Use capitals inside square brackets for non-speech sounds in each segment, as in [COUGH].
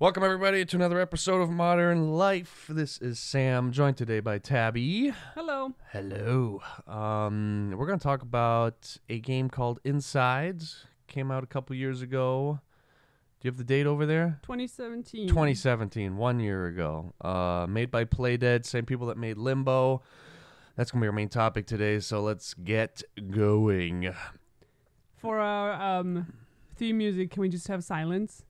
Welcome, everybody, to another episode of Modern Life. This is Sam, joined today by Tabby. Hello. Hello. Um, we're going to talk about a game called Insides. Came out a couple years ago. Do you have the date over there? 2017. 2017, one year ago. Uh, made by Playdead, same people that made Limbo. That's going to be our main topic today, so let's get going. For our um, theme music, can we just have silence?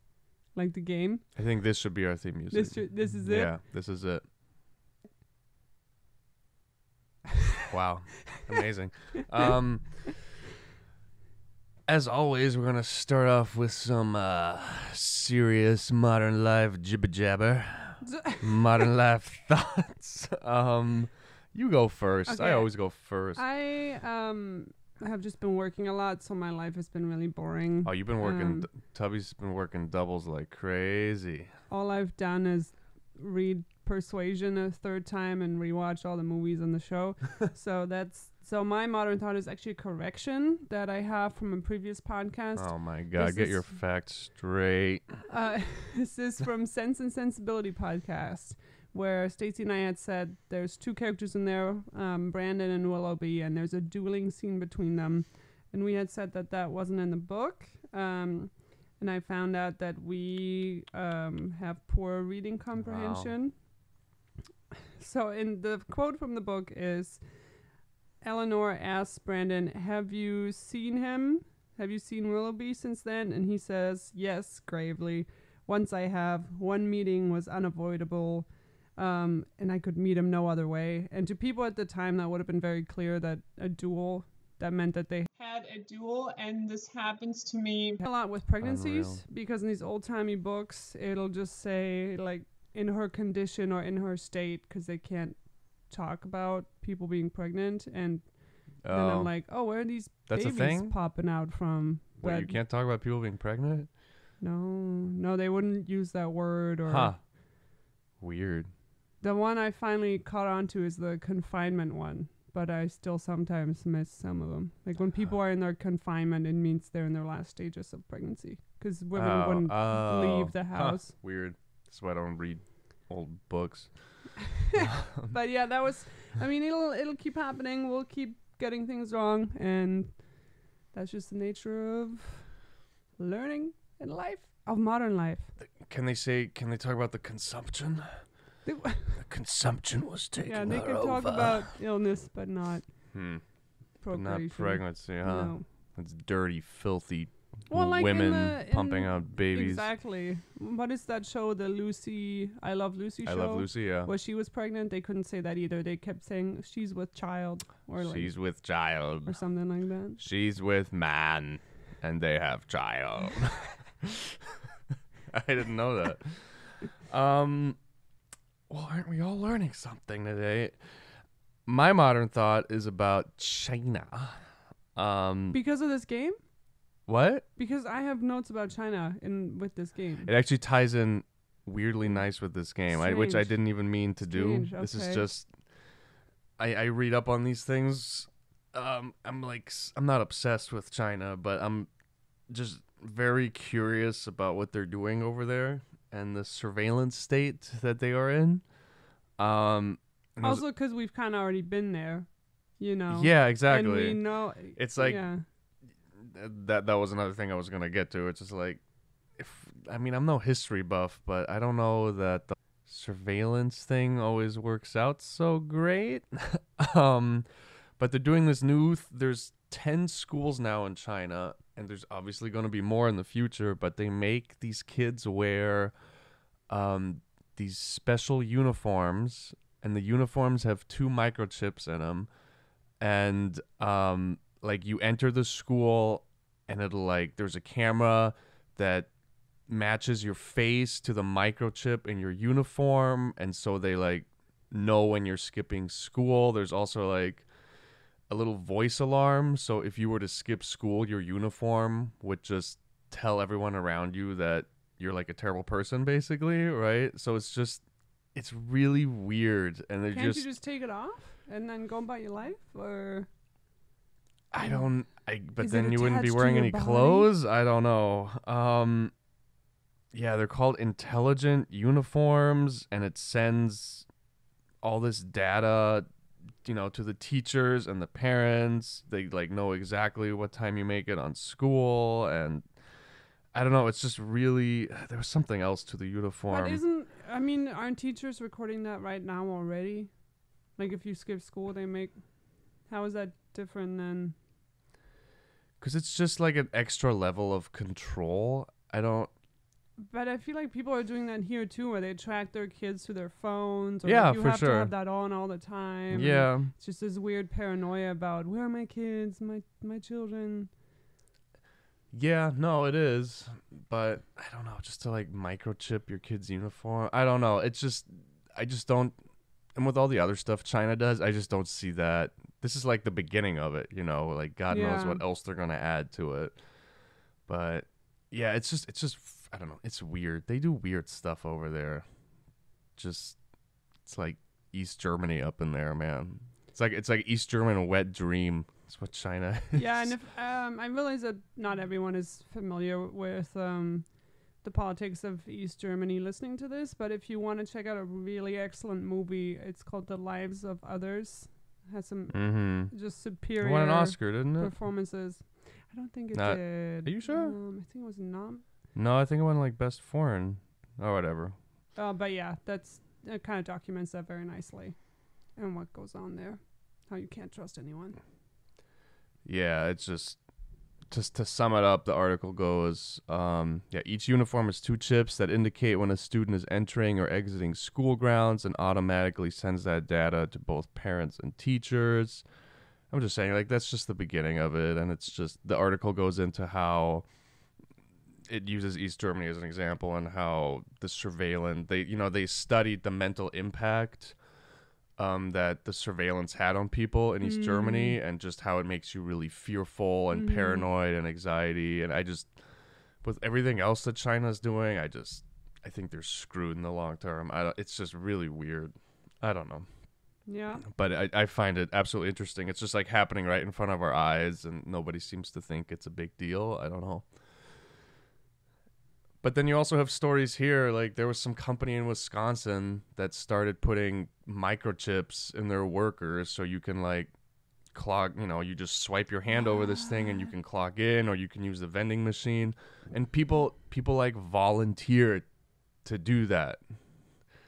Like the game? I think this should be our theme music. This, should- this is it? Yeah, this is it. wow, [LAUGHS] amazing. Um, as always, we're gonna start off with some uh, serious modern life jibber jabber, [LAUGHS] modern life thoughts. Um, you go first. I always go first. I um have just been working a lot, so my life has been really boring. oh, you've been working. um, d Tubby's been working doubles like crazy. All I've done is read Persuasion a third time and rewatch all the movies on the show. [LAUGHS] so that's so my modern thought is actually a correction that I have from a previous podcast. Oh my god, this get your facts straight. Uh, [LAUGHS] this is from Sense and Sensibility podcast, where Stacey and I had said there's two characters in there, um, Brandon and Willoughby, and there's a dueling scene between them, and we had said that that wasn't in the book. Um, and I found out that we um, have poor reading comprehension. [SIGHS] So, in the quote from the book is Elinor asks Brandon, Have you seen him? Have you seen Willoughby since then? And he says, Yes, gravely. Once I have. One meeting was unavoidable, um, and I could meet him no other way. And to people at the time, that would have been very clear that a duel, that meant that they had a duel. And this happens to me a lot with pregnancies Unreal. because in these old timey books, it'll just say, like, in her condition or in her state because they can't talk about people being pregnant. And then Oh. I'm like, oh, where are these That's a babies thing? popping out from? What, you can't talk about people being pregnant? No, no, they wouldn't use that word. Or Huh. Weird. the one I finally caught on to is the confinement one, but I still sometimes miss some of them. Like when people uh-huh. are in their confinement, it means they're in their last stages of pregnancy because women Oh, wouldn't oh, leave the huh, house. Weird. That's why I don't read old books. [LAUGHS] [LAUGHS] But yeah, that was. I mean, it'll it'll keep happening. We'll keep getting things wrong, and that's just the nature of learning and life of modern life. Can they say? Can they talk about the consumption? [LAUGHS] The consumption was taking yeah, they can talk about illness, but not Hmm. But not pregnancy, huh? No. It's dirty, filthy Well, like women the- pumping out babies. Exactly. What is that show? The Lucy, I Love Lucy I show. love Lucy. Yeah. Where she was pregnant, they couldn't say that either. They kept saying she's with child or like She's with child. or something like that. She's with man, and they have child. [LAUGHS] I didn't know that. [LAUGHS] Um, well, aren't we all learning something today? My modern thought is about China. Um, Because of this game? What? Because I have notes about China in with this game. It actually ties in weirdly nice with this game, I, which I didn't even mean to Strange, do. This is just I, I read up on these things. Um, I'm like I'm not obsessed with China, but I'm just very curious about what they're doing over there and the surveillance state that they are in. Um, and it was- Also, because we've kind of already been there, you know. yeah, And we know. It's like yeah. That that was another thing I was gonna get to. It's just like, if I mean I'm no history buff, but I don't know that the surveillance thing always works out so great. [LAUGHS] um, but they're doing this new. Th- there's ten schools now in China, and there's obviously going to be more in the future. But they make these kids wear um these special uniforms, and the uniforms have two microchips in them, and um like you enter the school and it'll like there's a camera that matches your face to the microchip in your uniform and so they like know when you're skipping school. There's also like a little voice alarm so if you were to skip school your uniform would just tell everyone around you that you're like a terrible person basically right? So it's just it's really weird and they're Can't just you just take it off and then go about your life, or I don't. I but Is then you wouldn't be wearing any body? clothes. I don't know. Um, yeah, they're called intelligent uniforms, and it sends all this data, you know, to the teachers and the parents. They like know exactly what time you make it on school, and I don't know. It's just really there was something else to the uniform. But isn't I mean, aren't teachers recording that right now already? Like if you skip school, they make. How is that different than? Because it's just like an extra level of control. I don't. But I feel like people are doing that here too, where they track their kids to their phones. Or Yeah, like you for have sure. to have that on all the time. Yeah. It's just this weird paranoia about where are my kids, my my children. Yeah, no, it is. But I don't know, just to like microchip your kid's uniform. I don't know. It's just I just don't and with all the other stuff China does, I just don't see that. This is like the beginning of it, you know, like God knows what else they're going to add to it. But yeah, it's just it's just I don't know, it's weird. They do weird stuff over there. Just it's like East Germany up in there, man. It's like it's like East German wet dream. That's what China is. [LAUGHS] yeah, and if um, I realize that not everyone is familiar with um, the politics of East Germany listening to this, but if you want to check out a really excellent movie, it's called The Lives of Others. has some Mm-hmm. just It superior won an Oscar, didn't it? performances. I don't think it Not- did. Are you sure? Um, I think it was not. No, I think it won like best foreign or whatever. Uh, but yeah, that's it. Kind of documents that very nicely, and what goes on there, how you can't trust anyone. Yeah, it's just just to sum it up, the article goes, um, yeah, each uniform has two chips that indicate when a student is entering or exiting school grounds and automatically sends that data to both parents and teachers. I'm just saying, like, that's just the beginning of it. And it's just the article goes into how it uses East Germany as an example and how the surveillance, they, you know, they studied the mental impact um, that the surveillance had on people in East Mm. Germany and just how it makes you really fearful and Mhm. paranoid and anxiety. And I just, with everything else that China's doing, I just, I think they're screwed in the long term. I don't, it's just really weird. I don't know. Yeah. But I, I find it absolutely interesting. It's just like happening right in front of our eyes and nobody seems to think it's a big deal. I don't know. But then you also have stories here like there was some company in Wisconsin that started putting microchips in their workers so you can like clock, you know, you just swipe your hand over this thing and you can clock in or you can use the vending machine and people people like volunteer to do that.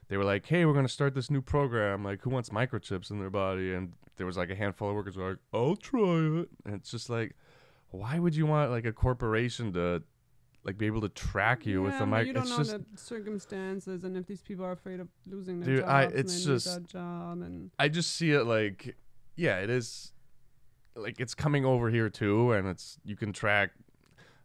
They were like, "Hey, we're to start this new program. Like who wants microchips in their body?" And there was like a handful of workers were like, "I'll try it." And it's just like why would you want like a corporation to like be able to track you with the mic? You don't It's know just the circumstances, and if these people are afraid of losing their Dude, I- it's and just- job, and I just see it like, yeah, it is. Like it's coming over here too, and it's you can track.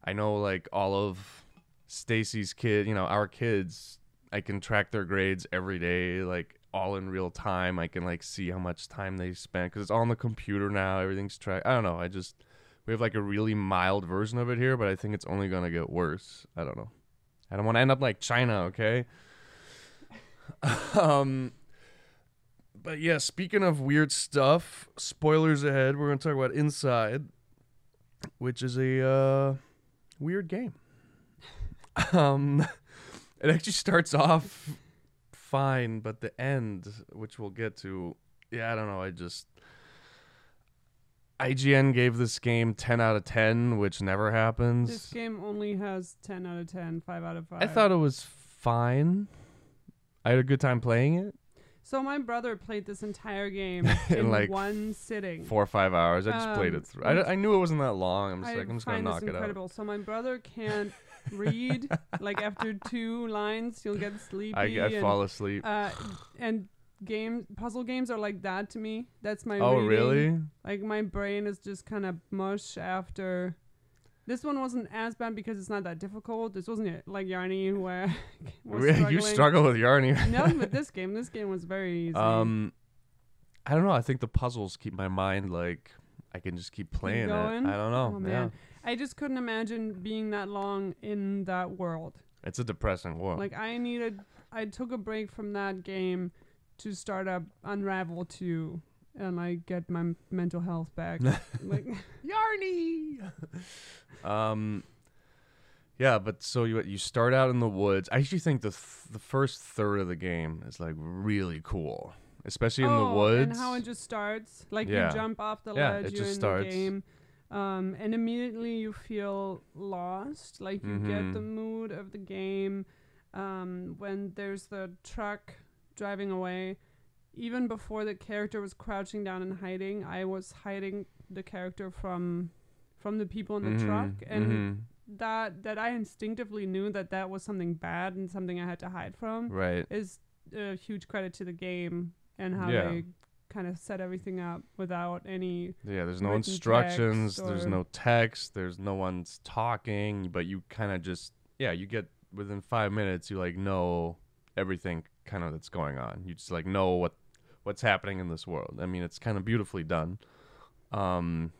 I know like all of Stacy's kid, you know, our kids. I can track their grades every day, like all in real time. I can like see how much time they spent because it's all on the computer now. Everything's tracked. I don't know. I just we have like a really mild version of it here, but I think it's only gonna get worse. I don't know. I don't want to end up like China, okay? [LAUGHS] um, but yeah, speaking of weird stuff, spoilers ahead. We're gonna talk about Inside, which is a uh, weird game. [LAUGHS] um, it actually starts off fine, but the end, which we'll get to, yeah, I don't know. I just IGN gave this game 10 out of 10, which never happens. this game only has 10 out of 10, 5 out of 5. I thought it was fine. I had a good time playing it. so. My brother played this entire game In, [LAUGHS] in like, one sitting. Four or five hours. I just played Um, it through. I, I knew it wasn't that long. I'm just I like, I'm just gonna knock it out. incredible. So my brother can't [LAUGHS] read. like after two lines, you'll get sleepy. I, I and, fall asleep. Uh, and game puzzle games are like that to me. That's my. oh, reading. really? Like my brain is just kind of mush after. This one wasn't as bad because it's not that difficult. This wasn't it like Yarny where [LAUGHS] you struggle with Yarny. no, but [LAUGHS] this game, this game was very easy. um, I don't know. I think the puzzles keep my mind like I can just keep playing it. going? I don't know. Oh, yeah, man. I just couldn't imagine being that long in that world. it's a depressing world. Like I needed, I took a break from that game to start up Unravel 2 and like get my m- mental health back. [LAUGHS] like [LAUGHS] Yarny. [LAUGHS] um, Yeah, but so you you start out in the woods. I actually think the th- the first third of the game is like really cool, especially in the Oh, woods. and how it just starts. Like Yeah. you jump off the Yeah, ledge, you're in starts. the game, um, and immediately you feel lost. Like you get the Mhm. mood of the game. Um, when there's the truck driving away, even before the character was crouching down and hiding, I was hiding the character from from the people in the Mhm, truck, and mhm, that that I instinctively knew that that was something bad and something I had to hide from right. is a huge credit to the game and how Yeah. they kind of set everything up without any Yeah, there's no instructions. There's no text. There's no one's talking. But you kind of just yeah, you get within five minutes. You like know everything kind of that's going on. You just like know what what's happening in this world. I mean, it's kind of beautifully done. Um,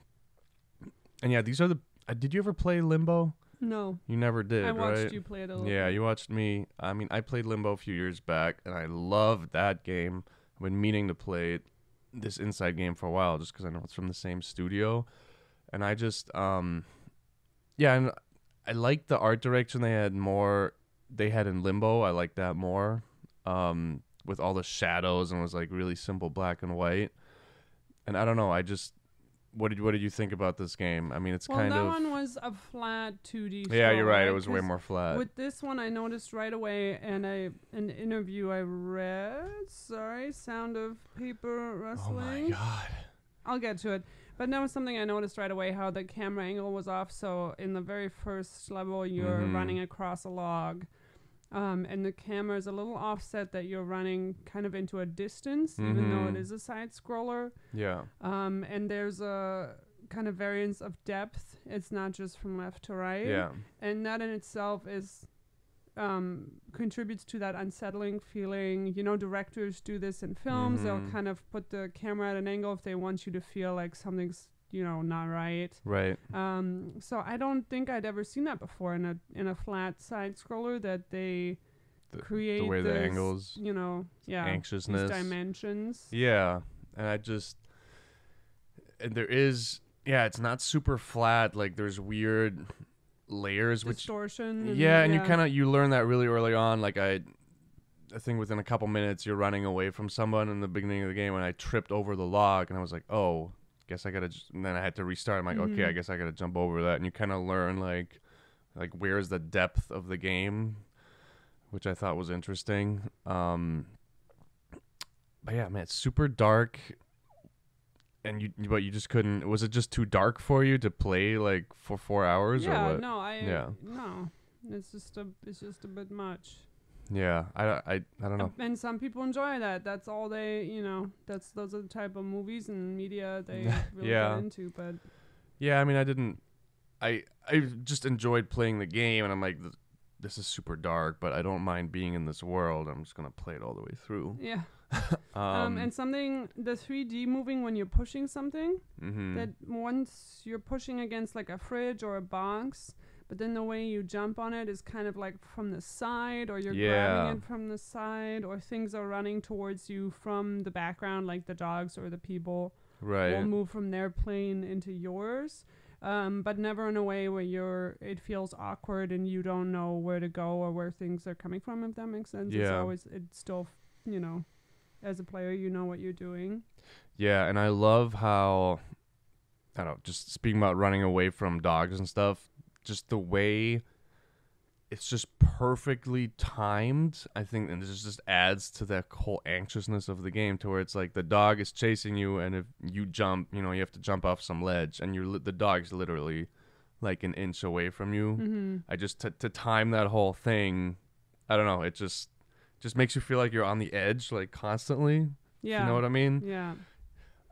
and yeah, these are the. Uh, did you ever play Limbo? no. You never did, I watched right? you play it a little. Yeah, you watched me. I mean, I played Limbo a few years back, and I loved that game. I've been meaning to play it, this Inside game for a while, just because I know it's from the same studio, and I just, um, yeah, and I like the art direction they had more. They had in Limbo. I like that more, um, with all the shadows and it was like really simple black and white. And I don't know. I just, what did what did you think about this game? I mean, it's Well, kind that of. That one was a flat 2D. yeah, show, you're right. It was way more flat. With this one, I noticed right away, and I an interview I read. Sorry, sound of paper oh rustling. my god. I'll get to it. But that was something I noticed right away how the camera angle was off. So in the very first level, you're Mhm. running across a log. Um, and the camera is a little offset that you're running kind of into a distance, even though it Mhm. a side scroller. Yeah. Um, and there's a kind of variance of depth. It's not just from left to right. Yeah. And that in itself is um, contributes to that unsettling feeling. You know, directors do this in films. They'll Mhm. kind of put the camera at an angle if they want you to feel like something's you know not right. Right. Um, so I don't think I'd ever seen that before in a in a flat side scroller that they The- create way the angles, You know, yeah, anxiousness. dimensions. Yeah, and I just and there is yeah, it's not super flat. Like there's weird layers, which Distortion. and- yeah, and you kind of you learn that really early on. Like I, I think within a couple minutes you're running away from someone in the beginning of the game, and I tripped over the log, and I was like, oh, guess I gotta. Just, and then I had to restart. I'm like, okay, I Mhm. guess I gotta jump over that, and you kind of learn like, like where's the depth of the game, which I thought was interesting. Um, but yeah, man, it's super dark. And you, but you just couldn't. Was it just too dark for you to play like for four hours yeah, or what? no, I Yeah. no, it's just a it's just a bit much. Yeah, I, I, I don't know. And some people enjoy that. That's all they, you know, that's those are the type of movies and media they [LAUGHS] really Yeah. get into. But Yeah, I mean, I didn't. I I just enjoyed playing the game, and I'm like, this is super dark, but I don't mind being in this world. I'm just gonna play it all the way through. yeah, [LAUGHS] Um, um, and something the 3D moving when you're pushing something mhm. that once you're pushing against like a fridge or a box, but then the way you jump on it is kind of like from the side, or you're Yeah. grabbing it from the side, or things are running towards you from the background, like the dogs or the people. right. will move from their plane into yours. Um, but never in a way where you're it feels awkward and you don't know where to go or where things are coming from if that makes sense. It's Yeah. always it's still you know, as a player you know what you're doing. Yeah, and I love how I don't know, just speaking about running away from dogs and stuff, just the way it's just perfectly timed. I think and this just adds to that whole anxiousness of the game to where it's like the dog is chasing you and if you jump, you know, you have to jump off some ledge and you're li- the dog's literally like an inch away from you. Mm-hmm. I just to to time that whole thing, I don't know, it just just makes you feel like you're on the edge like constantly. Yeah. You know what I mean? yeah.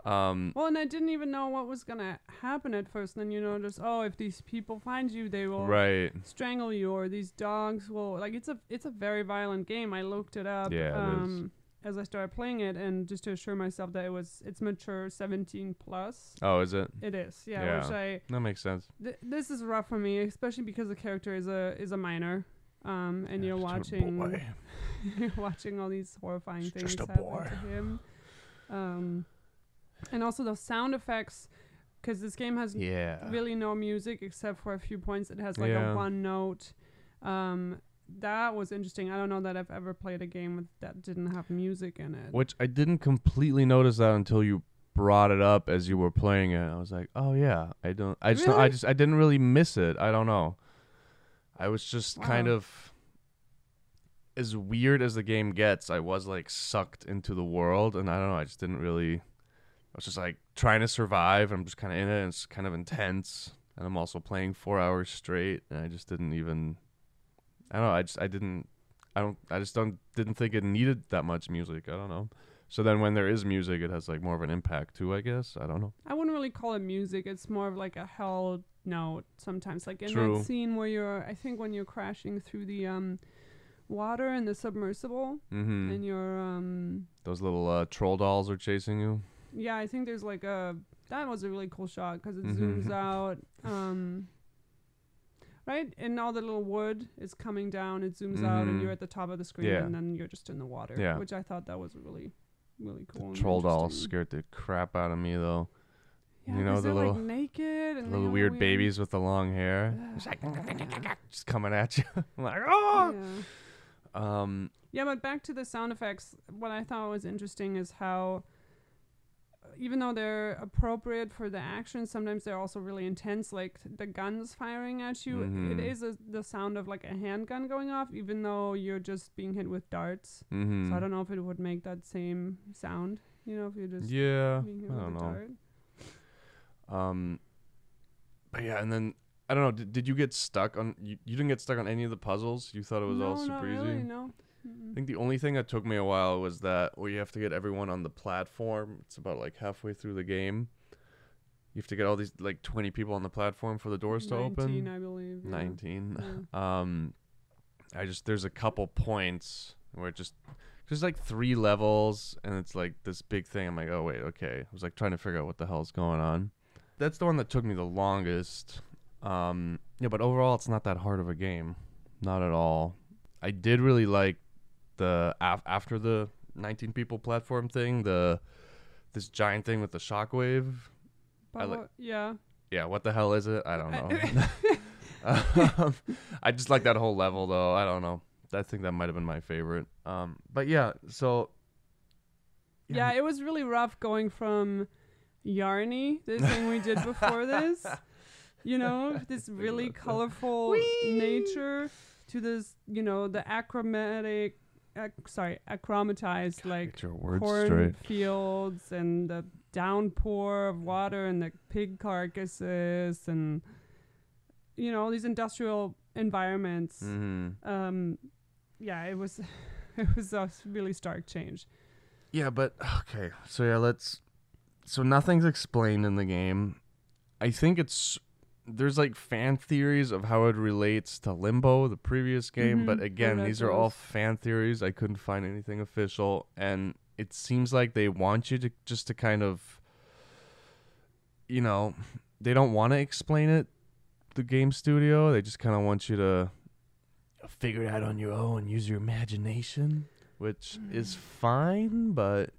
Um Well, and I didn't even know what was gonna happen at first. And Then you notice, oh, if these people find you, they will right. strangle you, or these dogs will like. It's a it's a very violent game. I looked it up. Yeah, it um, As I started playing it, and just to assure myself that it was it's mature 17 plus. Oh, is it? It is, yeah. Yeah. Which I That makes sense. th- this is rough for me, especially because the character is a is a minor, um, and you're watching [LAUGHS] you're watching all these horrifying things happen to him. Um, and also the sound effects because this game has Yeah. really no music except for a few points. It has like Yeah. a one note. Um, that was interesting. I don't know that I've ever played a game with that didn't have music in it. Which I didn't completely notice that until you brought it up as you were playing it. I was like, "Oh yeah, I don't I just don't, I just I didn't really miss it. I don't know. I was just kind of as weird as the game gets, I was like sucked into the world and I don't know, I just didn't really I was just like trying to survive. I'm just kind of in it and it's kind of intense. And I'm also playing 4 hours straight and I just didn't even I don't know, I just I didn't I don't I just don't didn't think it needed that much music. I don't know. So then when there is music, it has like more of an impact too, I guess. I don't know. I wouldn't really call it music. It's more of like a held note sometimes. Like in True. that scene where you're, I think when you're crashing through the um water in the submersible Mhm. and you're um Those little uh, troll dolls are chasing you. Yeah, I think there's like a that was a really cool shot because it Mhm. zooms out. Um, right, and all the little wood is coming down. It zooms out, and Mhm. you're at the top of the screen, Yeah. and then you're just in the water. Yeah. which I thought that was really, really cool. and Troll dolls interesting. scared the crap out of me though. Yeah, you know the little- like naked and little have weird babies with the long hair. It's like [LAUGHS] just coming at you. [LAUGHS] I'm like, oh. Yeah. Um. Yeah, but back to the sound effects. What I thought was interesting is how, even though they're appropriate for the action, sometimes they're also really intense. Like the guns firing at you, Mhm. it is a, the sound of like a handgun going off, even though you're just being hit with darts. mhm. So I don't know if it would make that same sound. You know, if you're just Yeah. being hit I don't know. dart. Um. But yeah, and then I don't know. Did, did you get stuck on? You, you didn't get stuck on any of the puzzles. You thought it was no, all super not easy. really. No. I think the only thing that took me a while was that where you have to get everyone on the platform. It's about like halfway through the game. You have to get all these like 20 people on the platform for the doors to 19, open. I believe. yeah. 19. Yeah. [LAUGHS] Um I just there's a couple points where it just there's like three levels and it's like this big thing. I'm like, "Oh wait, okay." I was like trying to figure out what the hell's going on. That's the one that took me the longest. Um yeah, but overall it's not that hard of a game. Not at all. I did really like the af- after the 19 people platform thing, the this giant thing with the shockwave. But like- yeah. Yeah, what the hell is it? I don't know. [LAUGHS] [LAUGHS] um, I just like that whole level though. I don't know. I think that might have been my favorite. Um, but yeah, so Yeah, it was really rough going from Yarny, the thing we did before this, [LAUGHS] you know, this really colorful nature, to this, you know, the achromatic, ac- sorry, achromatized like cornfields and the downpour of water and the pig carcasses and you know all these industrial environments. Mm-hmm. Um, yeah, it was [LAUGHS] it was a really stark change. Yeah, but okay. So yeah, let's. So nothing's explained in the game. I think it's there's like fan theories of how it relates to Limbo, the previous game, but Mhm, again, these are all fan theories. I couldn't find anything official, and it seems like they want you to just to kind of, you know, they don't want to explain it. The game studio, they just kind of want you to figure it out on your own, use your imagination, which is fine, but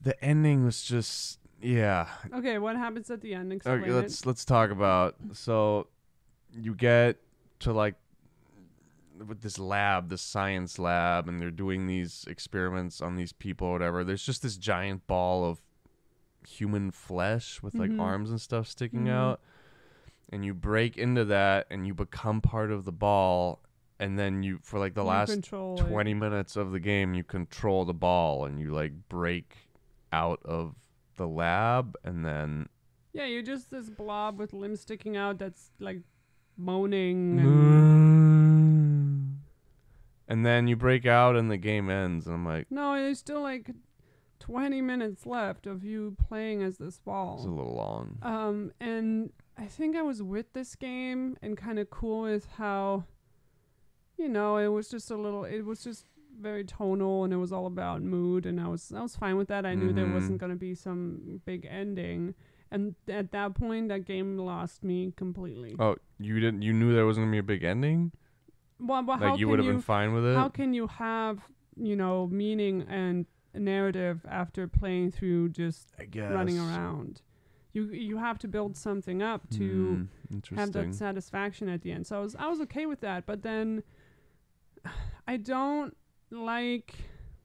the ending was just yeah, Okay, what happens at the end? Explain Okay, let's let's talk about so you get to like with this lab, this science lab, and they're doing these experiments on these people or whatever. There's just this giant ball of human flesh with like Mhm. arms and stuff sticking Mhm. out. And you break into that and you become part of the ball and then you for like the You last control it. 20 minutes of the game you control the ball and you like break out of the lab and then Yeah, you're just this blob with limbs sticking out that's like moaning. And and then you break out and the game ends and I'm like no, there's still like 20 minutes left of you playing as this ball. it's a little long. Um, and I think I was with this game and kind of cool with how, you know, it was just a little. It was just very tonal and it was all about mood and I was I was fine with that. I knew there Mhm. wasn't gonna be some big ending. And at that point, that game lost me completely. Oh, you didn't you knew there wasn't going to be a big ending? Well, but how Like you would have been fine with it? how can you have you know meaning and narrative after playing through just running around? you you have to build something up to Hmm, have that satisfaction at the end. So I was I was okay with that, but then [SIGHS] I don't like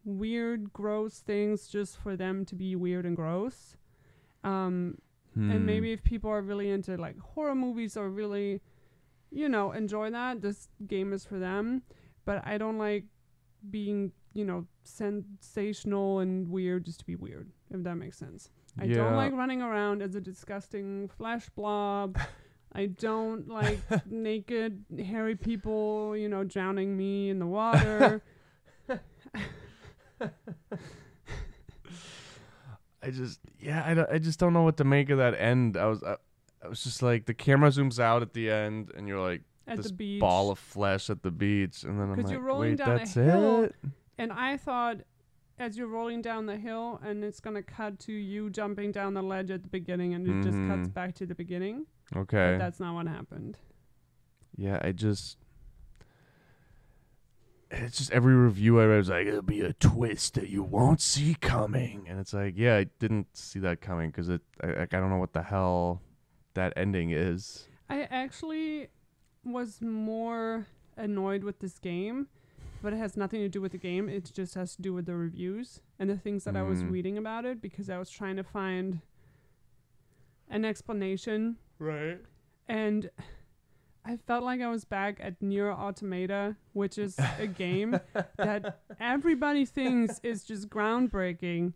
weird, gross things just for them to be weird and gross. Um, Hmm. and maybe if people are really into like horror movies or really, you know, enjoy that, this game is for them. But I don't like being, you know, sensational and weird just to be weird, if that makes sense. I don't like running around as a disgusting flesh blob. [LAUGHS] I don't like naked, hairy people, you know, drowning me in the water. [LAUGHS] I just yeah, I, don't- I just don't know what to make of that end. I was I, I was just like the camera zooms out at the end, and you're like at this the beach. ball of flesh at the beach, and then I'm like, you're rolling wait, down a that's hill, it? And I thought as you're rolling down the hill and it's going to cut to you jumping down the ledge at the beginning and it just cuts Mhm. back to the beginning. Okay. But that's not what happened. Yeah, I just. It's just every review I read was like, it'll be a twist that you won't see coming. And it's like, yeah, I didn't see that coming because it, I, I don't know what the hell that ending is. I actually was more annoyed with this game, but it has nothing to do with the game. It just has to do with the reviews and the things that I was Mm. reading about it because I was trying to find an explanation Right. and I felt like I was back at Nier Automata, which is a [LAUGHS] game that everybody thinks is just groundbreaking.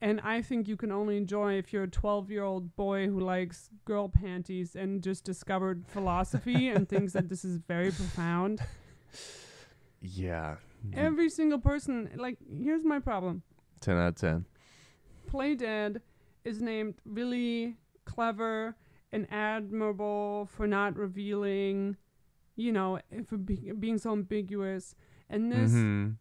And I think you can only enjoy if you're a 12 year old boy who likes girl panties and just discovered philosophy and thinks that this is very profound. Yeah. Every single person, like, here's my problem 10 out of 10. Playdead is named really clever and admirable for not revealing, you know, for be- being so ambiguous. And this Mhm.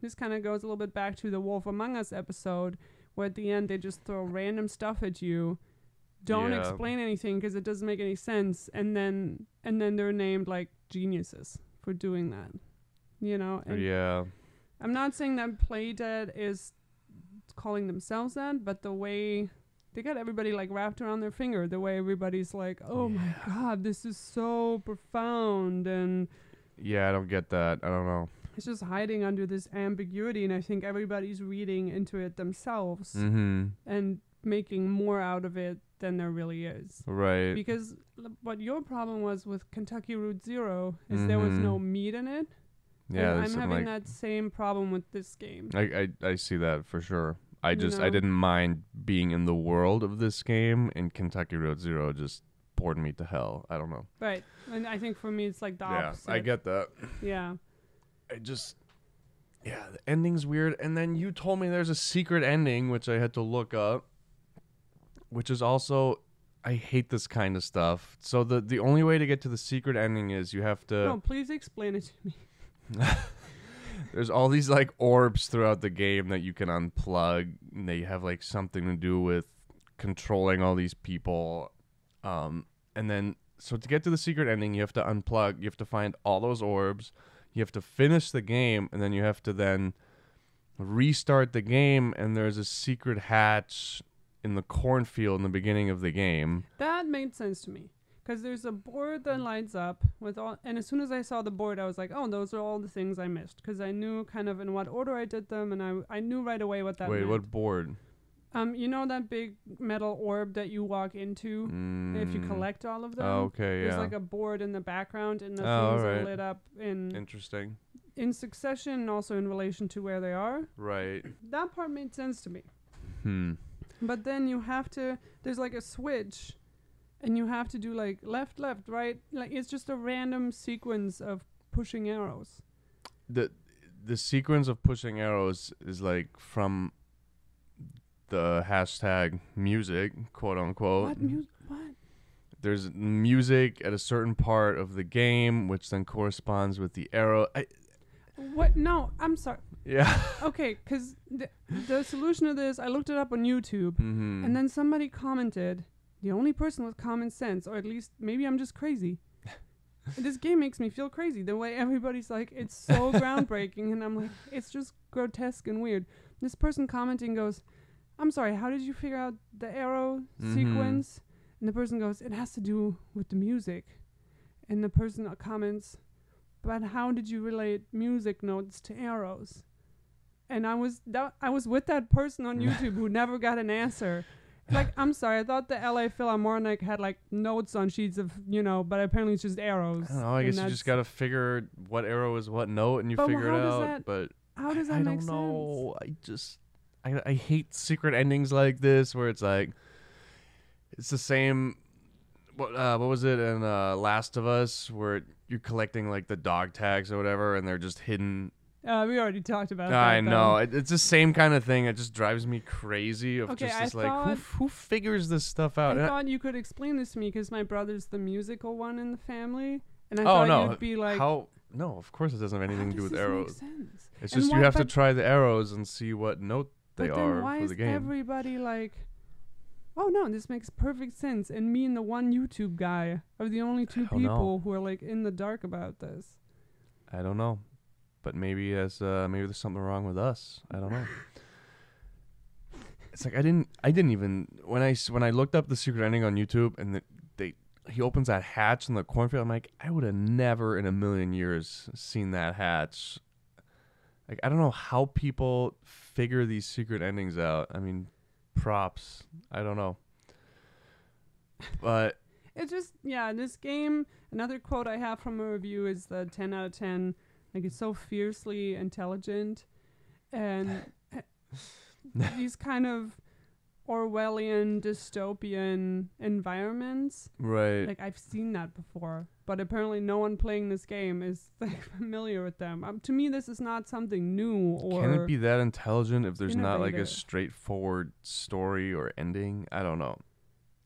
this kind of goes a little bit back to the Wolf Among Us episode, where at the end they just throw random stuff at you, don't Yeah. explain anything because it doesn't make any sense, and then and then they're named like geniuses for doing that. You know, and Yeah. I'm not saying that Playdead is calling themselves that, but the way they got everybody like wrapped around their finger, the way everybody's like, "Oh my god, this is so profound," and Yeah, I don't get that. I don't know. it's just hiding under this ambiguity, and I think everybody's reading into it themselves Mm-hmm. and making more out of it than there really is. Right. Because l- what your problem was with Kentucky Route Zero is there was no Mhm. meat in it. yeah, I'm having like, that same problem with this game. I, I I see that for sure. I just I didn't mind being in the world of this game, and Kentucky Route Zero just bored me to hell. I don't know. Right. And I think for me it's like the yeah, opposite. I get that. Yeah. I just yeah, the ending's weird. And then you told me there's a secret ending, which I had to look up, which is also I hate this kind of stuff. So the the only way to get to the secret ending is you have to. no, please explain it to me. [LAUGHS] There's all these like orbs throughout the game that you can unplug. And they have like something to do with controlling all these people. Um, and then so to get to the secret ending, you have to unplug. You have to find all those orbs. You have to finish the game, and then you have to then restart the game. And there's a secret hatch in the cornfield in the beginning of the game. That made sense to me. Because there's a board that lights up with all, and as soon as I saw the board, I was like, "Oh, those are all the things I missed." Because I knew kind of in what order I did them, and I I knew right away what that Wait, meant. what board? Um, you know that big metal orb that you walk into if you Mm. collect all of them. Oh, okay, There's yeah. like a board in the background, and the Oh, things are lit up in Interesting. in succession, and also in relation to where they are. Right. That part made sense to me. Hmm. But then you have to there's like a switch and you have to do like left left right like it's just a random sequence of pushing arrows. the the sequence of pushing arrows is like from the hashtag music, quote unquote. what mu- what? There's music at a certain part of the game, which then corresponds with the arrow. I, What no, I'm sorry. yeah. [LAUGHS] Okay, the, the solution to this I looked it up on YouTube mm-hmm. and then somebody commented the only person with common sense or at least maybe I'm just crazy. [LAUGHS] this game makes me feel crazy the way everybody's like it's so [LAUGHS] groundbreaking and I'm like it's just grotesque and weird. This person commenting goes, "I'm sorry, how did you figure out the arrow Mhm. sequence?" And the person goes, It has to do with the music. And the person comments, But how did you relate music notes to arrows? And I was that I was with that person on [LAUGHS] YouTube who never got an answer. Like, I'm sorry, I thought the LA Philharmonic had like notes on sheets of, you know, but apparently it's just arrows. I don't know. I guess you just gotta figure what arrow is what note, and you But figure it out. that but How does that I, I make don't know. I just I I hate secret endings like this where it's like it's the same. What uh, what was it in uh, Last of Us where you're collecting like the dog tags or whatever, and they're just hidden. Uh, we already talked about that. I though. know it, it's the same kind of thing. It just drives me crazy. Of Okay, just I this, like who who figures this stuff I out? I- thought you could explain this to me because my brother's the musical one in the family, and I oh thought no, you'd be like, how? No, of course it doesn't have anything to do with arrows. sense?" It's And just why- you have to try the arrows and see what note they but then are why for is the game. everybody like, "Oh no, this makes perfect sense," and me and the one YouTube guy are the only two know. people who are like in the dark about this. I don't know, but maybe as uh, maybe there's something wrong with us. I don't know. it's like I didn't I didn't even when I when I looked up the secret ending on YouTube and the, they he opens that hatch in the cornfield. I'm like I would have never in a million years seen that hatch. Like I don't know how people figure these secret endings out. I mean, props. I don't know. But it's just yeah, this game. Another quote I have from a review is the ten out of ten. Like it's so fiercely intelligent, and [LAUGHS] these kind of Orwellian dystopian environments. right. Like I've seen that before, but apparently no one playing this game is [LAUGHS] like familiar with them. Um, to me, this is not something new or Can it be that intelligent if there's not like a innovative. straightforward story or ending? I don't know.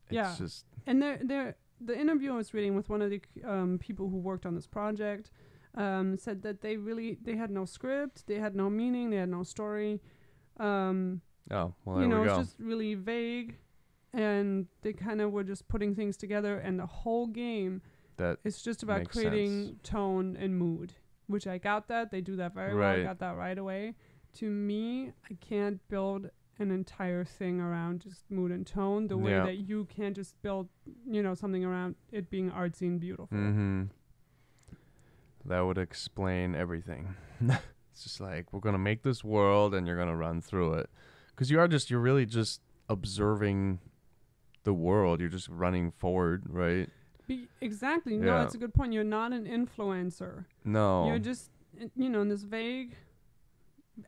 It's Yeah. just And there, there, the interview I was reading with one of the um, people who worked on this project um, said that they really they had no script, they had no meaning, they had no story. Um, oh well, there you know, we it's just really vague, and they kind of were just putting things together. And the whole game That it's just about creating sense. tone and mood, which I got that they do that very well. I got that right away. To me, I can't build an entire thing around just mood and tone the way Yeah. that you can just build, you know, something around it being artsy and beautiful. mm-hmm. That would explain everything. [LAUGHS] it's just like we're gonna make this world and you're gonna run through it, because you are just you're really just observing the world. You're just running forward, right? Be- exactly. No, Yeah. that's a good point. You're not an influencer. No. You're just, uh, you know, in this vague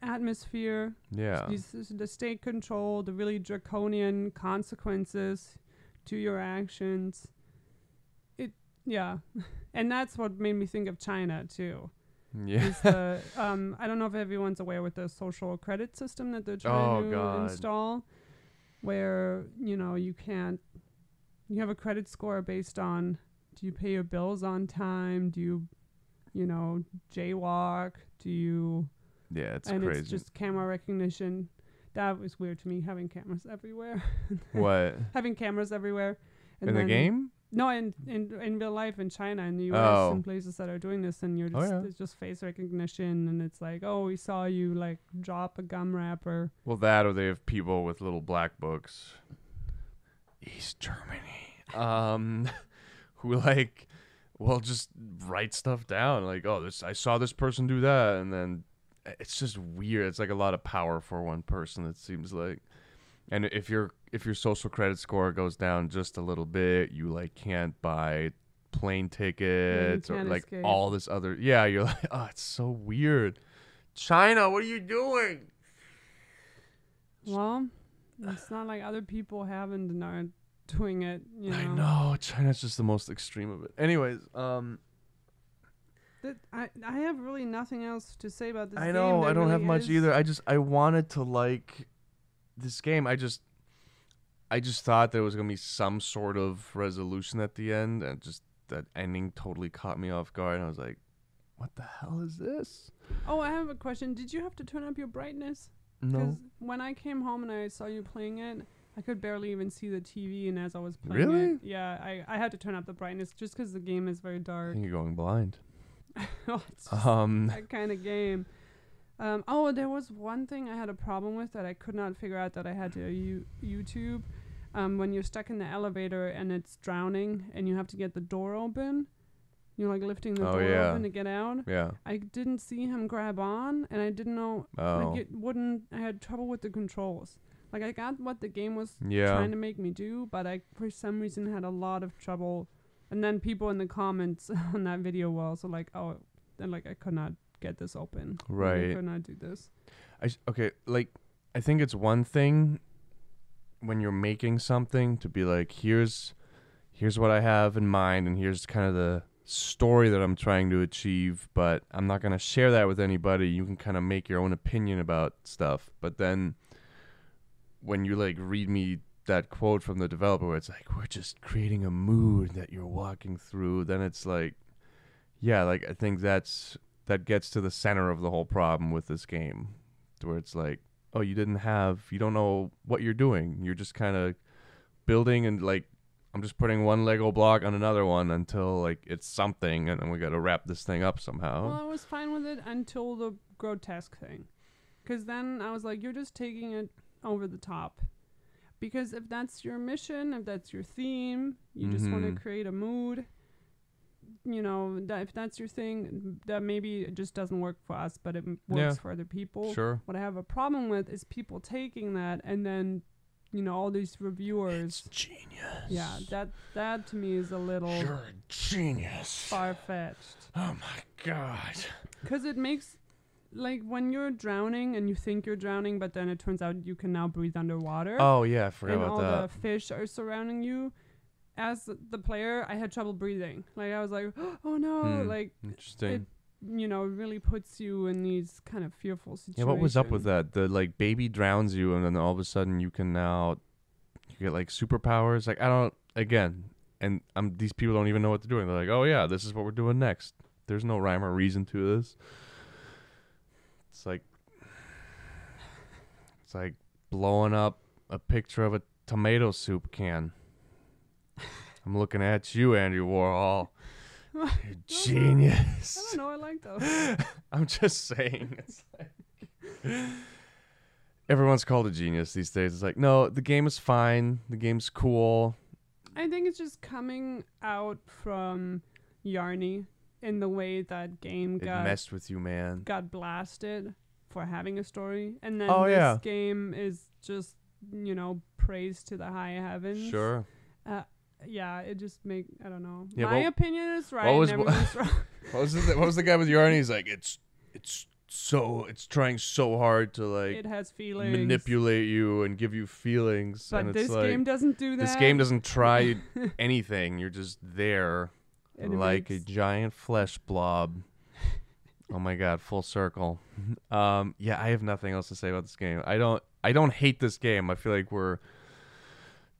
atmosphere yeah. These, the state control, the really draconian consequences to your actions. Yeah, [LAUGHS] and that's what made me think of China too. Yeah. Is the [LAUGHS] um, I don't know if everyone's aware with the social credit system that they're trying Oh, to God. install, where you know you can't, you have a credit score based on do you pay your bills on time, do you, you know, jaywalk, do you yeah. It's and crazy. it's just camera recognition. That was weird to me having cameras everywhere. [LAUGHS] what having cameras everywhere. And in the game? No, in, in in real life in China in the US Oh. and places that are doing this and you're Oh, just yeah. it's just face recognition and it's like, Oh, we saw you like drop a gum wrapper. Well, that or they have people with little black books. East Germany. Um, [LAUGHS] who like, well, just write stuff down. Like, oh, this I saw this person do that, and then it's just weird. It's like a lot of power for one person. It seems like, and if your if your social credit score goes down just a little bit, you like can't buy plane tickets or like escape. all this other. Yeah, you're like, [LAUGHS] oh, it's so weird. China, what are you doing? Well, it's not like other people haven't and are doing it, you know. I know China's just the most extreme of it. Anyways, um, That I I have really nothing else to say about this I know I don't have really much either. I just I wanted to like this game. I just I just thought there was gonna be some sort of resolution at the end, and just that ending totally caught me off guard. And I was like, "What the hell is this?" Oh, I have a question. Did you have to turn up your brightness? No, Because when I came home and I saw you playing it, I could barely even see the TV. And as I was playing Really? it, yeah, I, I had to turn up the brightness just because the game is very I dark. think you're going blind. [LAUGHS] oh, Um, [LAUGHS] that kind of game. Um, oh, there was one thing I had a problem with that I could not figure out that I had to u- YouTube. um, when you're stuck in the elevator and it's drowning and you have to get the door open. You're like lifting the Oh, door yeah. open to get out. Yeah. I didn't see him grab on, and I didn't know Oh. like it wouldn't. I had trouble with the controls. Like I got what the game was yeah. trying to make me do, but I for some reason had a lot of trouble. And then people in the comments [LAUGHS] on that video were also like, "Oh, then like I could not get this open. Right. I could not do this." I s- okay, like I think it's one thing when you're making something to be like, here's here's what I have in mind and here's kind of the story that I'm trying to achieve, but I'm not gonna share that with anybody. You can kind of make your own opinion about stuff. But then when you like read me that quote from the developer where it's like, We're just creating a mood that you're walking through, then it's like yeah, like I think that's that gets to the center of the whole problem with this game To where it's like, oh, you didn't have, you don't know what you're doing. You're just kind of building and like, I'm just putting one Lego block on another one until like it's something, and then we got to wrap this thing up somehow. Well, I was fine with it until the grotesque thing, because then I was like, "You're just taking it over the top." Because if that's your mission, if that's your theme, you just want to mm-hmm. create a mood. You know, that if that's your thing, that maybe it just doesn't work for us, but it m- works Yeah. for other people. sure. What I have a problem with is people taking that and then, you know, all these reviewers. genius. Yeah, that that to me is a little You're a genius. far fetched. Oh my god. Because it makes, like, when you're drowning and you think you're drowning, but then it turns out you can now breathe underwater. Oh yeah, I forgot and about all that. the fish are surrounding you. As the player, I had trouble breathing. Like, I was like, [GASPS] oh no. Hmm. Like, Interesting. you know, it really puts you in these kind of fearful situations. Yeah, what was up with that? The like baby drowns you, and then all of a sudden you can now you get like superpowers. Like I don't again, and I'm these people don't even know what they're doing. They're like, oh yeah, this is what we're doing next. There's no rhyme or reason to this. It's like it's like blowing up a picture of a tomato soup can. I'm looking at you, Andy Warhol. You [LAUGHS] genius. I don't know. I like those. [LAUGHS] I'm just saying. It's like everyone's called a genius these days. It's like, no, the game is fine. The game's cool. I think it's just coming out from Yarny in the way that game It got messed with you, man. got blasted for having a story, and then Oh, this yeah. game is just you know praised to the high heavens. Sure. Uh, Yeah, it just make I don't know. Yeah, My what- opinion is right. was- and everyone's wrong. [LAUGHS] What was the, what was the guy with Yarny? He's like, it's it's so it's trying so hard to like It has feelings. manipulate you and give you feelings. But and it's this like game doesn't do that. this game doesn't try [LAUGHS] anything. You're just there. It like makes- a giant flesh blob. oh my god, full circle. [LAUGHS] Um, yeah, I have nothing else to say about this game. I don't I don't hate this game. I feel like we're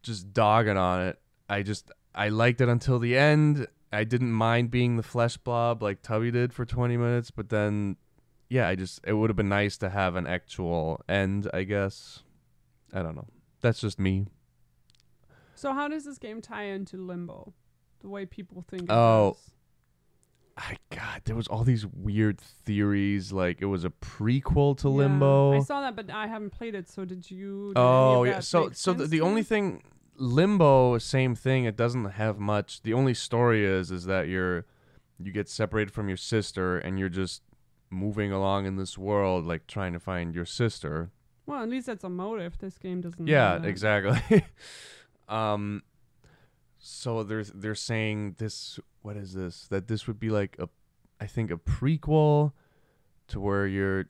just dogging on it. I just I liked it until the end. I didn't mind being the flesh blob like Tubby did for 20 minutes, but then yeah, I just it would have been nice to have an actual end, I guess. I don't know. That's just me. So how does this game tie into Limbo? The way people think. It Oh, does? I God, there was all these weird theories. Like it was a prequel to Yeah, Limbo. I saw that, but I haven't played it. So did you? did oh yeah. So so the, the only thing Limbo, same thing. It doesn't have much. The only story is is that you're you get separated from your sister and you're just moving along in this world, like trying to find your sister. Well, at least that's a motive. This game doesn't. Yeah, exactly. [LAUGHS] um, so they're they're saying this. What is this? That this would be like a, I think a prequel, to where you're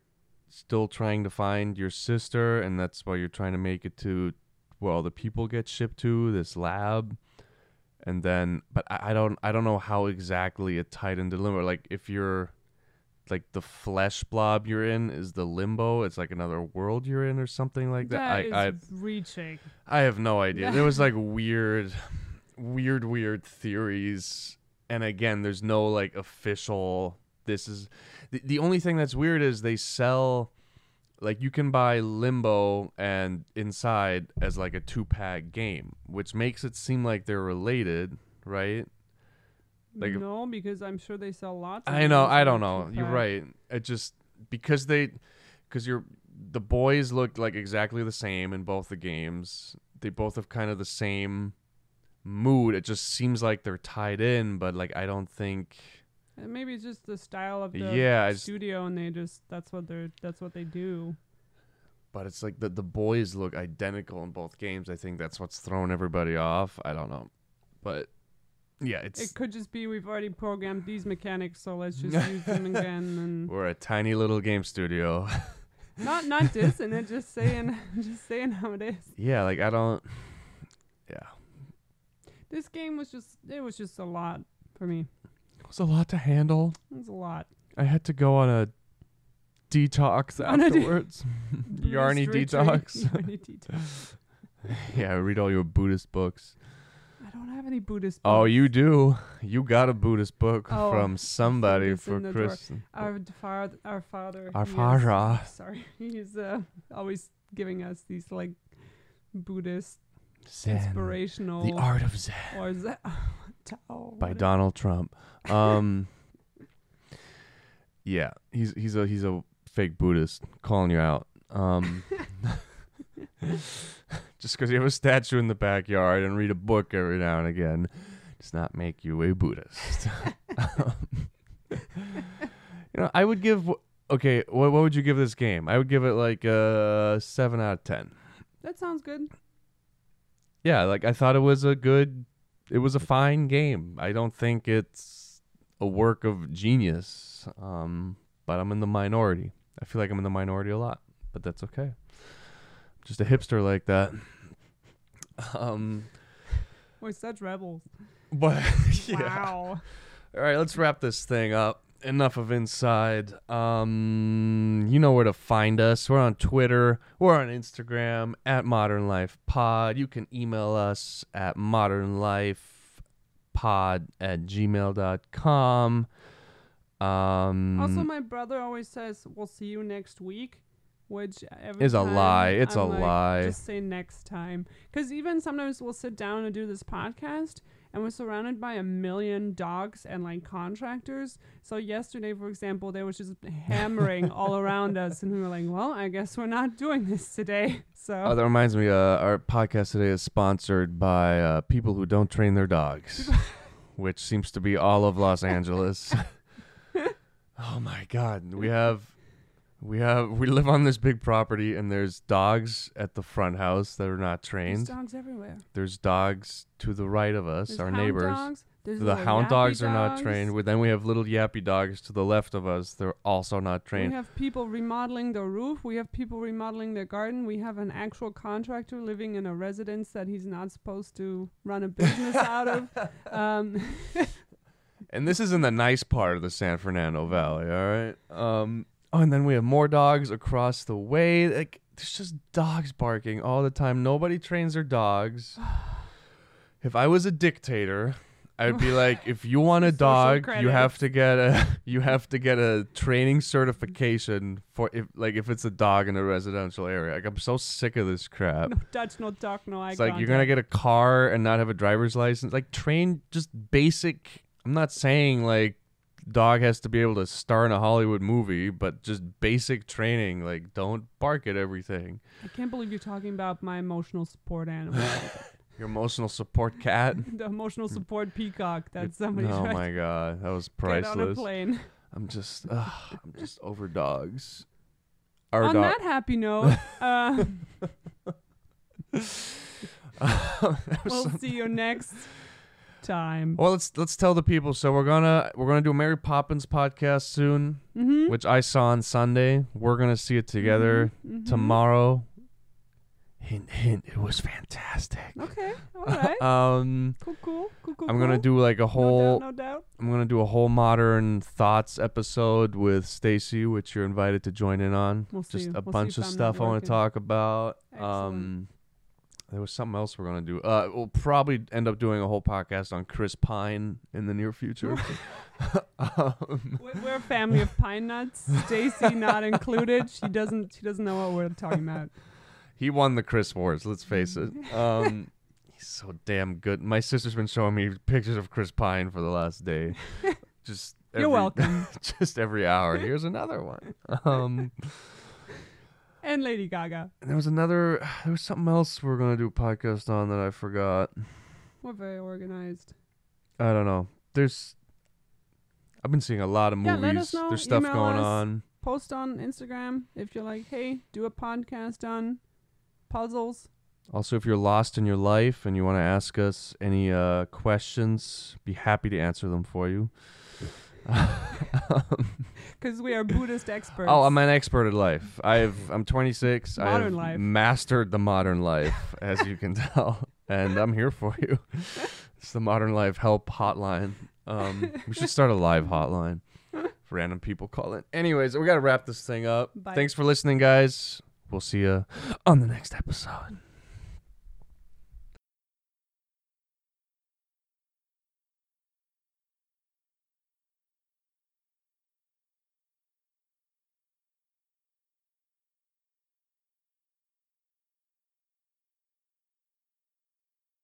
still trying to find your sister, and that's why you're trying to make it to where all the people get shipped to this lab. And then, but I, I don't, I don't know how exactly it tied into limbo. Like if you're, like the flesh blob you're in is the limbo. It's like another world you're in or something like that. That I, I, reaching. I have no idea. There was [LAUGHS] like weird, weird, weird theories, and again, there's no like official. This is the the only thing that's weird is they sell, like you can buy Limbo and Inside as like a two pack game, which makes it seem like they're related, right? Like no, because I'm sure they sell lots. Of I know. I don't know. You're right. It just because they because you're the boys look like exactly the same in both the games. they both have kind of the same mood. It just seems like they're tied in, but like I don't think. And maybe it's just the style of the Yeah, studio, and they just that's what they're that's what they do. But it's like the the boys look identical in both games. I think that's what's throwing everybody off. I don't know, but yeah, it's It could just be we've already programmed these mechanics, so let's just [LAUGHS] use them again. And we're a tiny little game studio. [LAUGHS] not not dissing it, just saying [LAUGHS] just saying how it is. yeah, like I don't. Yeah, This game was just it was just a lot for me. It was a lot to handle. It was a lot. I had to go on a detox [LAUGHS] On a de- afterwards. [LAUGHS] Yarny detox. Yarny detox. [LAUGHS] yeah, I read all your Buddhist books. I don't have any Buddhist. Books. Oh, you do. You got a Buddhist book Oh, from somebody for drawer. Our father, our father. Our is- father. Sorry, he's uh, always giving us these like Buddhist Zen. inspirational The Art of Zen or is that Tao, by Donald Trump. Um, [LAUGHS] yeah, he's he's a he's a fake Buddhist calling you out. Um, [LAUGHS] just because you have a statue in the backyard and read a book every now and again does not make you a Buddhist. Um, [LAUGHS] you know, I would give. Okay, what what would you give this game? I would give it like a seven out of ten. That sounds good. Yeah, like I thought it was a good, it was a fine game. I don't think it's a work of genius, um, but I'm in the minority. I feel like I'm in the minority a lot, but that's okay. Just a hipster like that. [LAUGHS] Um, We're such rebels. but [LAUGHS] yeah. Wow. All right, let's wrap this thing up. Enough of inside. Um, you know where to find us. We're on Twitter. We're on Instagram at Modern Life Pod. You can email us at modernlifepod at gmail.com. Um, also, my brother always says, "We'll see you next week," which Is a lie. It's I'm a like, lie. Just say next time, because even sometimes we'll sit down and do this podcast, and we're surrounded by a million dogs and like contractors. So yesterday, for example, there was just hammering all [LAUGHS] around us, and we were like, "Well, I guess we're not doing this today." [LAUGHS] So Oh, that reminds me. Uh, our podcast today is sponsored by uh, people who don't train their dogs, [LAUGHS] which seems to be all of Los Angeles. oh my God, we have, we have, we live on this big property, and there's dogs at the front house that are not trained. there's dogs everywhere. There's dogs to the right of us, There's our hound neighbors. Dogs, there's The little hound yappy dogs are not dogs. trained. We- Then we have little yappy dogs to the left of us. They're also not trained. We have people remodeling their roof. We have people remodeling their garden. We have an actual contractor living in a residence that he's not supposed to run a business out of. [LAUGHS] Um, [LAUGHS] And this is in the nice part of the San Fernando Valley, all right? Um oh, and then we have more dogs across the way. Like there's just dogs barking all the time. Nobody trains their dogs. [SIGHS] if I was a dictator, I'd be like, if you [LAUGHS] want a Social dog, you have to get a [LAUGHS] you have to get a training certification for if like if it's a dog in a residential area. Like I'm so sick of this crap. no touch, no no eye It's like you're gonna get a car and not have a driver's license. Like train just basic. I'm not saying like dog has to be able to star in a Hollywood movie, but just basic training. Like don't bark at everything. I can't believe you're talking about my emotional support animal, [LAUGHS] Your emotional support cat. [LAUGHS] the emotional support peacock that somebody oh my god, that was to get on a plane. I'm just, ugh, I'm just over dogs. Our on dog. that happy note, [LAUGHS] uh, we'll see you next time. well, let's let's tell the people. So we're gonna we're gonna do a Mary Poppins podcast soon. Mm-hmm. which I saw on Sunday. We're gonna see it together Mhm. tomorrow. Hint, hint. It was fantastic. Okay, [LAUGHS] all right. um, cool, cool, cool, cool. I'm gonna do like a whole. No doubt, no doubt. I'm gonna do a whole modern thoughts episode with Stacy, which you're invited to join in on. We'll see. Just a We'll bunch of stuff I want to talk about. Excellent. Um, there was something else we're gonna do. Uh, we'll probably end up doing a whole podcast on Chris Pine in the near future. [LAUGHS] [LAUGHS] um, We're, we're a family of pine nuts. Stacy not included. She doesn't. She doesn't know what we're talking about. He won the Chris Wars, let's face it. [LAUGHS] Um, he's so damn good. My sister's been showing me pictures of Chris Pine for the last day. Just You're welcome. just every hour. Here's another one. Um, and Lady Gaga. And there was another. [SIGHS] There was something else we are gonna do a podcast on that I forgot. We're very organized. I don't know. There's. I've been seeing a lot of movies. Yeah, let us know. There's stuff Email going us. on. Post on Instagram if you're like, hey, do a podcast on puzzles. Also, if you're lost in your life and you want to ask us any uh, questions, be happy to answer them for you. [LAUGHS] Because we are Buddhist experts. oh, I'm an expert at life. I've I'm 26. I Modern have life. mastered the modern life, as you can tell, and I'm here for you. It's the modern life help hotline. Um, we should start a live hotline. for Random people call in. Anyways, we gotta wrap this thing up. Bye. Thanks for listening, guys. We'll see you on the next episode.